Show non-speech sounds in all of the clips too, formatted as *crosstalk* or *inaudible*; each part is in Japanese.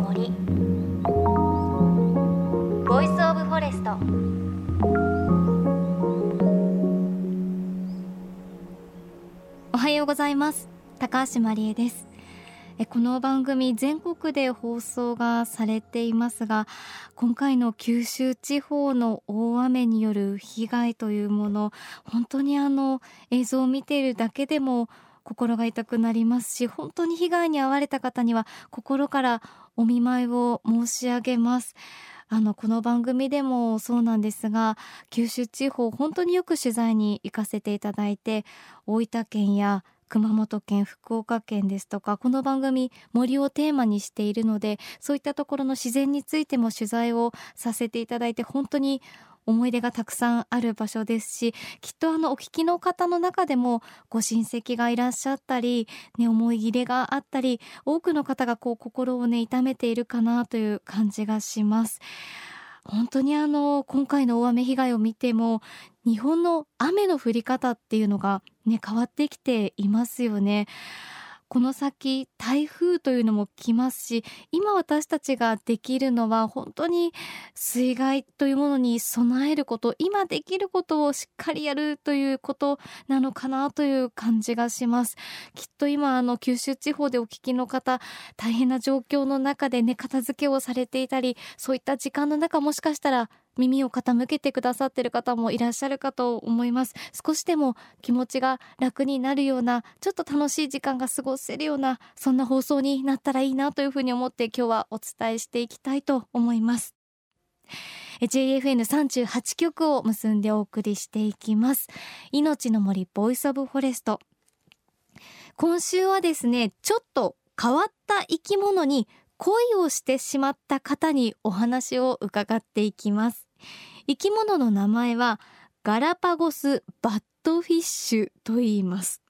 森。 Voice of Forest おはようございます。高橋真理恵です。この番組全国で放送がされていますが今回の九州地方の大雨による被害というもの本当にあの映像を見ているだけでも心が痛くなりますし本当に被害に遭われた方には心からお見舞いを申し上げます。あのこの番組でもそうなんですが九州地方本当によく取材に行かせていただいて大分県や熊本県福岡県ですとかこの番組森をテーマにしているのでそういったところの自然についても取材をさせていただいて本当に思い出がたくさんある場所ですしきっとあのお聞きの方の中でもご親戚がいらっしゃったり、ね、思い入れがあったり多くの方がこう心をね痛めているかなという感じがします。本当にあの今回の大雨被害を見ても日本の雨の降り方っていうのがね変わってきていますよね。この先台風というのも来ますし今私たちができるのは本当に水害というものに備えること今できることをしっかりやるということなのかなという感じがします。きっと今あの九州地方でお聞きの方大変な状況の中でね片付けをされていたりそういった時間の中もしかしたら耳を傾けてくださってる方もいらっしゃるかと思います。少しでも気持ちが楽になるようなちょっと楽しい時間が過ごせるようなそんな放送になったらいいなというふうに思って今日はお伝えしていきたいと思います。JFN38 曲を結んでお送りしていきます。命の森 Voice of Forest。今週はですねちょっと変わった生き物に恋をしてしまった方にお話を伺っていきます。生き物の名前はガラパゴスバットフィッシュと言います。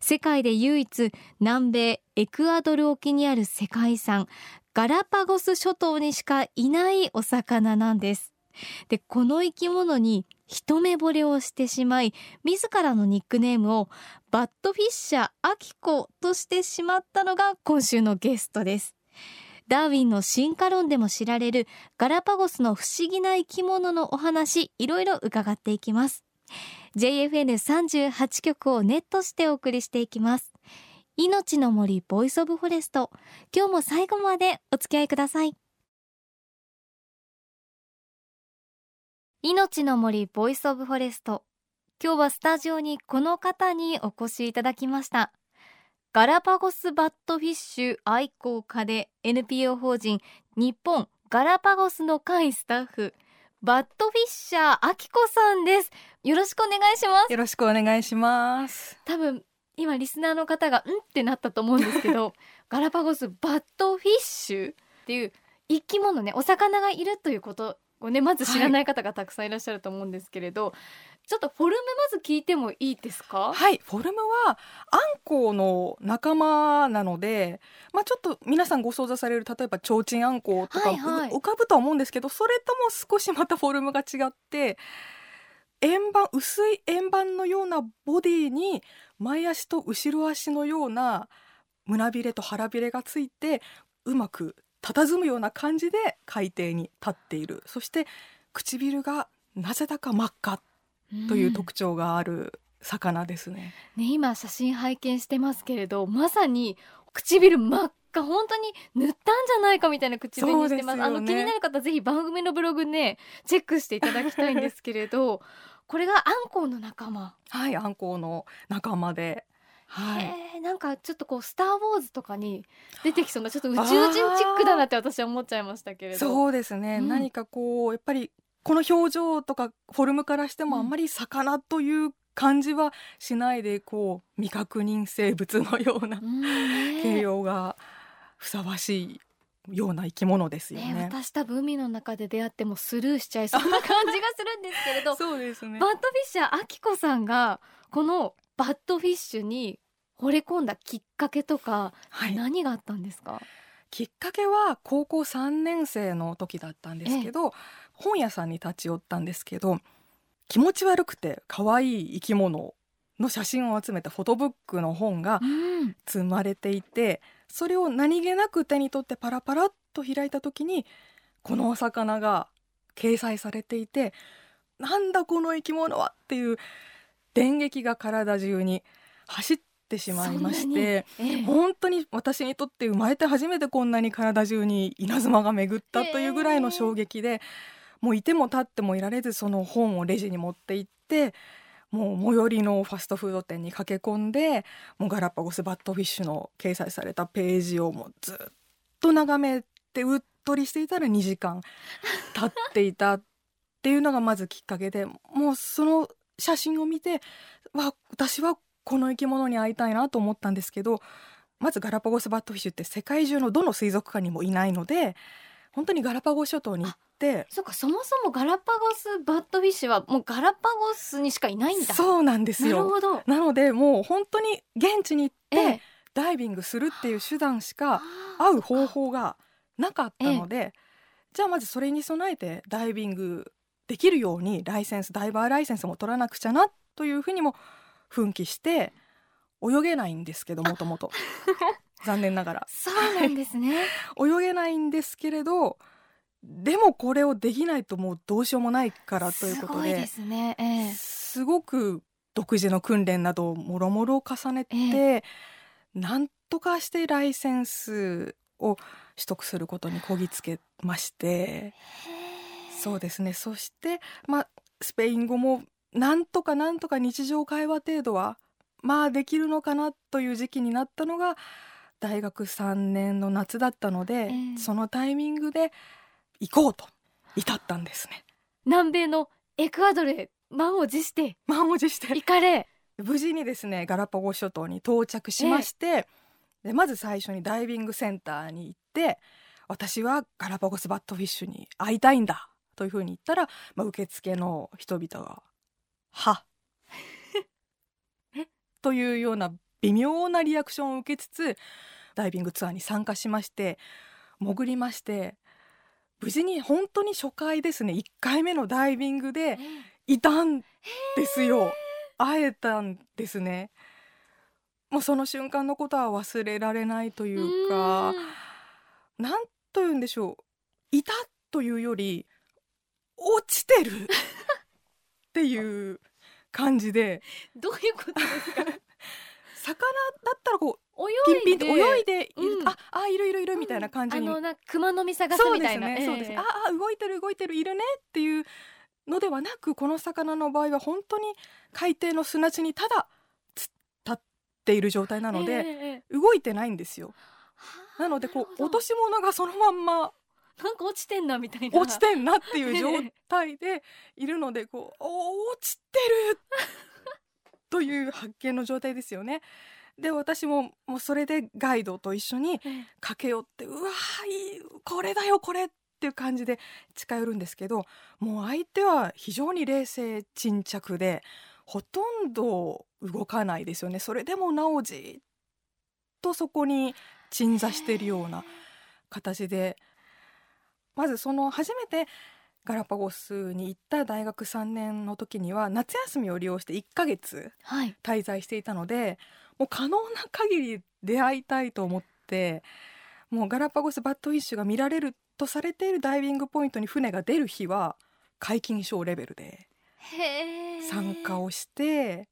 世界で唯一南米エクアドル沖にある世界遺産ガラパゴス諸島にしかいないお魚なんです。でこの生き物に一目惚れをしてしまい自らのニックネームをバットフィッシャーアキコとしてしまったのが今週のゲストです。ダーウィンの進化論でも知られるガラパゴスの不思議な生き物のお話いろいろ伺っていきます。JFN38 曲をネットしてお送りしていきます。命の森 Voice of Forest。今日も最後までお付き合いください。命の森ボイスオブフォレスト。今日はスタジオにこの方にお越しいただきました。ガラパゴスバットフィッシュ愛好家で NPO 法人日本ガラパゴスの会スタッフ、バットフィッシャーあきこさんです。よろしくお願いします。よろしくお願いします。多分今リスナーの方がんってなったと思うんですけど *laughs* ガラパゴスバットフィッシュっていう生き物ねお魚がいるということをねまず知らない方がたくさんいらっしゃると思うんですけれど、はいちょっとフォルムまず聞いてもいいですか？はい。フォルムはあんこうの仲間なのでまあちょっと皆さんご想像される例えば提灯あんこうとか、はいはい、浮かぶとは思うんですけどそれとも少しまたフォルムが違って円盤薄い円盤のようなボディに前足と後ろ足のような胸びれと腹びれがついてうまく佇むような感じで海底に立っている。そして唇がなぜだか真っ赤という特徴がある魚ですね。ね今写真拝見してますけれどまさに唇真っ赤本当に塗ったんじゃないかみたいな唇にしてます、ね、あの気になる方ぜひ番組のブログねチェックしていただきたいんですけれどこれがアンコウの仲間。はいアンコウの仲間ではい、なんかちょっとこう「スター・ウォーズ」とかに出てきそうなちょっと宇宙人チックだなって私は思っちゃいましたけれど。そうですね、うん、何かこうやっぱりこの表情とかフォルムからしてもあんまり魚という感じはしないでこう未確認生物のような形容がふさわしいような生き物ですよね、ね、私多分海の中で出会ってもスルーしちゃいそうな感じがするんですけれど。*laughs* そうですね。バッドフィッシャーあきこさんがこのバッドフィッシュに惚れ込んだきっかけとか、はい、何があったんですか？きっかけは高校3年生の時だったんですけど、本屋さんに立ち寄ったんですけど気持ち悪くて可愛い生き物の写真を集めたフォトブックの本が積まれていて、それを何気なく手に取ってパラパラっと開いた時にこのお魚が掲載されていてなんだこの生き物はっていう電撃が体中に走ってしまいまして、ええ、本当に私にとって生まれて初めてこんなに体中に稲妻が巡ったというぐらいの衝撃で、えもういても立ってもいられずその本をレジに持って行ってもう最寄りのファストフード店に駆け込んでもうガラパゴスバットフィッシュの掲載されたページをもうずっと眺めてうっとりしていたら2時間経っていたっていうのがまずきっかけでもうその写真を見てわ私はこの生き物に会いたいなと思ったんですけどまずガラパゴスバットフィッシュって世界中のどの水族館にもいないので本当にガラパゴス諸島に行ってそうかそもそもガラパゴスバットフィッシュはもうガラパゴスにしかいないんだ。そうなんですよ。なるほど。なのでもう本当に現地に行って、ええ、ダイビングするっていう手段しか会う方法がなかったので、え、じゃあまずそれに備えてダイビングできるようにライセンスダイバーライセンスも取らなくちゃなというふうにも奮起して泳げないんですけどもともと残念ながら。そうなんですね。*laughs* 泳げないんですけれどでもこれをできないともうどうしようもないからということですね、えー、すごく独自の訓練などをもろもろ重ねて、えー、なんとかしてライセンスを取得することにこぎつけましてそうですね。そしてまあスペイン語もなんとかなんとか日常会話程度はまあできるのかなという時期になったのが大学3年の夏だったので、えー、そのタイミングで行こうと至ったんですね。南米のエクアドルへ満を持して満を持して。行かれ無事にですねガラパゴス諸島に到着しまして、えー、でまず最初にダイビングセンターに行って私はガラパゴスバットフィッシュに会いたいんだというふうに言ったら、まあ、受付の人々が「は」というような微妙なリアクションを受けつつダイビングツアーに参加しまして潜りまして無事に本当に初回ですね1回目のダイビングでいたんですよ。会えたんですね。もうその瞬間のことは忘れられないというか何と言うんでしょう。いたというより落ちてる。っていう感じで。どういうことですか？*laughs* 魚だったらこう泳いで。ピンピンと泳いでいる、うん、ああいるいるいるみたいな感じに、うん、あのな熊の実探すみたいな。そうですね、そうです。ああ動いてる動いてる。いるね。っていうのではなくこの魚の場合は本当に海底の砂地にただ立っている状態なので、動いてないんですよ。なのでこう落とし物がそのまんまなんか落ちてんなみたいな。落ちてんなっていう状態でいるのでこうお落ちてるという発見の状態ですよね。で私ももうそれでガイドと一緒に駆け寄って、うわいいこれだよこれっていう感じで近寄るんですけどもう相手は非常に冷静沈着でほとんど動かないですよね。それでもなおじっとそこに鎮座しているような形でまずその初めてガラパゴスに行った大学3年の時には夏休みを利用して1ヶ月滞在していたので、はい、もう可能な限り出会いたいと思ってもうガラパゴスバットフィッシュが見られるとされているダイビングポイントに船が出る日は皆勤賞レベルで参加をして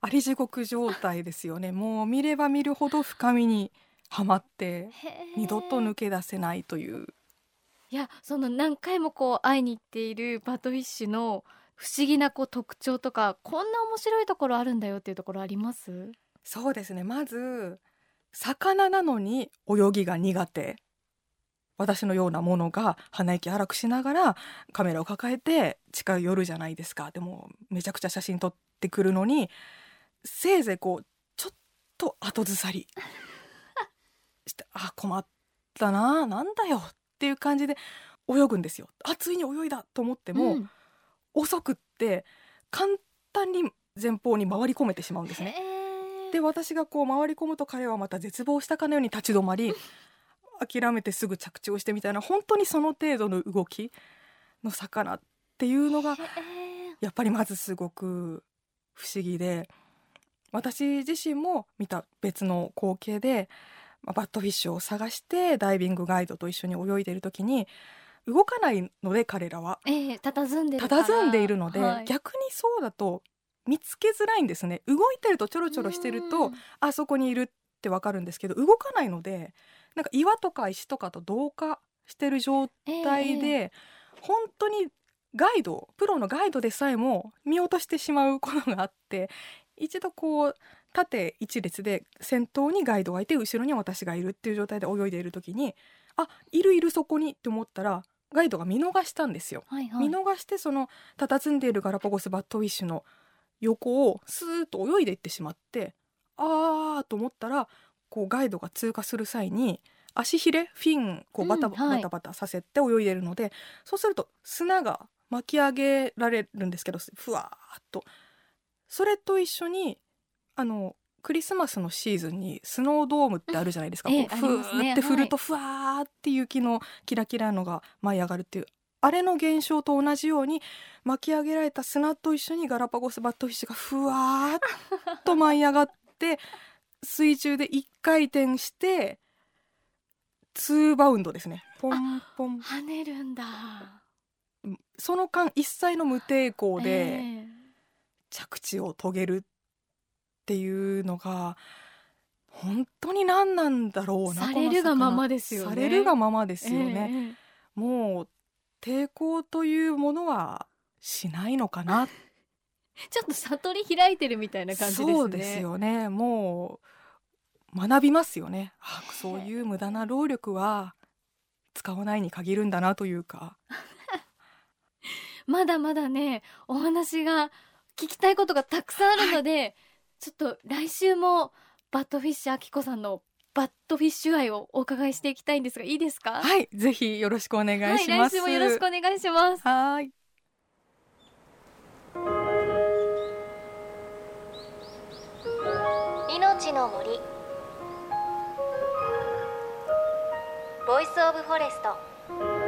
あり地獄状態ですよね。もう見れば見るほど深みにはまって二度と抜け出せないといういやその何回もこう会いに行っているバトフィッシュの不思議なこう特徴とかこんな面白いところあるんだよっていうところあります？そうですね。まず魚なのに泳ぎが苦手。私のようなものが鼻息荒くしながらカメラを抱えて近寄るじゃないですか。でもめちゃくちゃ写真撮ってくるのにせいぜいこうちょっと後ずさり。*laughs* してあ困ったななんだよ。っていう感じで泳ぐんですよ。あついに泳いだと思っても、うん、遅くって簡単に前方に回り込めてしまうんですね。で私がこう回り込むと彼はまた絶望したかのように立ち止まり諦めてすぐ着地をしてみたいな本当にその程度の動きの魚っていうのがやっぱりまずすごく不思議で私自身も見た別の光景でバットフィッシュを探してダイビングガイドと一緒に泳いでいる時に動かないので彼らは、えー、佇んで佇んでいるので、はい、逆にそうだと見つけづらいんですね。動いてるとちょろちょろしてるとあそこにいるってわかるんですけど動かないのでなんか岩とか石とかと同化してる状態で、えー、本当にガイドプロのガイドでさえも見落としてしまうことがあって一度こう縦一列で先頭にガイドがいて後ろに私がいるっていう状態で泳いでいる時にあいるいるそこにって思ったらガイドが見逃したんですよ。はいはい、見逃してその佇んでいるガラパゴスバットウィッシュの横をスーッと泳いでいってしまってあーと思ったらこうガイドが通過する際に足ひれフィンこうバタバタバタさせて泳いでるので、うんはい、そうすると砂が巻き上げられるんですけどふわーっと。それと一緒にあのクリスマスのシーズンにスノードームってあるじゃないですか、うん、こうふーって振るとふわーって雪のキラキラのが舞い上がるっていうあれの現象と同じように巻き上げられた砂と一緒にガラパゴスバットフィッシュがふわーっと舞い上がって水中で1回転して2バウンドですね。ポンポン跳ねるんだ。その間一切の無抵抗で着地を遂げるっていうのが本当に何なんだろうなされるがままですよね。されるがままですよね、えー、もう抵抗というものはしないのかな。*laughs* ちょっと悟り開いてるみたいな感じですね。そうですよね。もう学びますよね。あそういう無駄な労力は使わないに限るんだなというか。*laughs* まだまだねお話が聞きたいことがたくさんあるので、はい、ちょっと来週もバットフィッシャーあきこさんのバットフィッシュ愛をお伺いしていきたいんですがいいですか？はいぜひよろしくお願いします、はい、来週もよろしくお願いします。はい。命の森。 Voice of Forest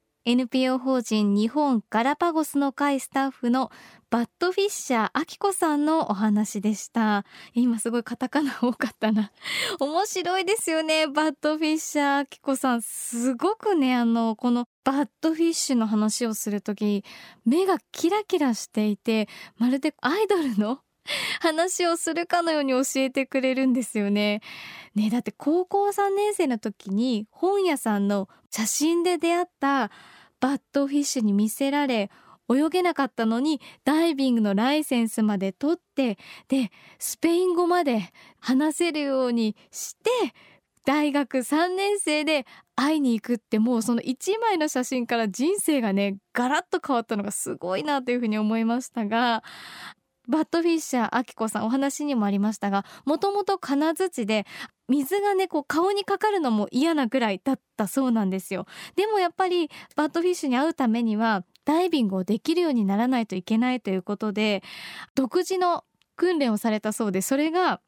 NPO 法人日本ガラパゴスの会スタッフのバッドフィッシャーあきこさんのお話でした。今すごいカタカナ多かったな。*laughs* 面白いですよね。バッドフィッシャーあきこさん。すごくねあのこのバッドフィッシュの話をするとき目がキラキラしていてまるでアイドルの *laughs* 話をするかのように教えてくれるんですよね。ねだって高校3年生の時に本屋さんの写真で出会ったバッドフィッシュに見せられ泳げなかったのにダイビングのライセンスまで取ってでスペイン語まで話せるようにして大学3年生で会いに行くってもうその1枚の写真から人生がねガラッと変わったのがすごいなというふうに思いましたがバッドフィッシャーあきこさんお話にもありましたがもともと金槌で水がねこう顔にかかるのも嫌なぐらいだったそうなんですよ。でもやっぱりバッドフィッシュに会うためにはダイビングをできるようにならないといけないということで独自の訓練をされたそうでそれが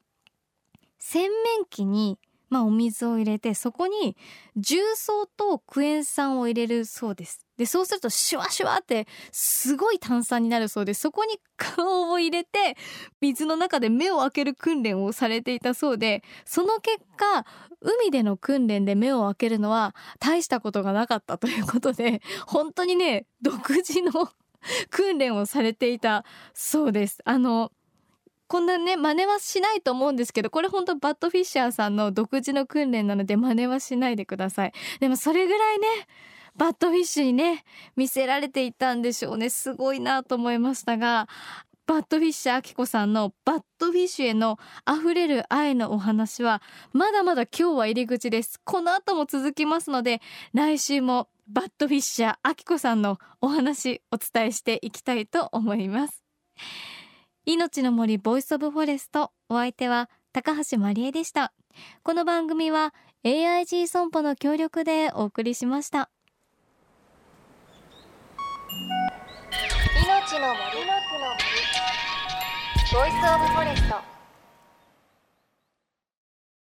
洗面器にまあ、お水を入れてそこに重曹とクエン酸を入れるそうです。でそうするとシュワシュワってすごい炭酸になるそうでそこに顔を入れて水の中で目を開ける訓練をされていたそうでその結果海での訓練で目を開けるのは大したことがなかったということで本当にね独自の *laughs* 訓練をされていたそうです。あのこんなね真似はしないと思うんですけどこれ本当バットフィッシャーさんの独自の訓練なので真似はしないでください。でもそれぐらいねバットフィッシュにね魅せられていたんでしょうね。すごいなと思いましたがバットフィッシャーあきこさんのバットフィッシュへの溢れる愛のお話はまだまだ今日は入り口です。この後も続きますので来週もバットフィッシャーあきこさんのお話お伝えしていきたいと思います。命の森 Voice of Forest お相手は高橋真理恵でした。この番組は AIG 損保の協力でお送りしました。命の森。の森。ボイスオブフォレスト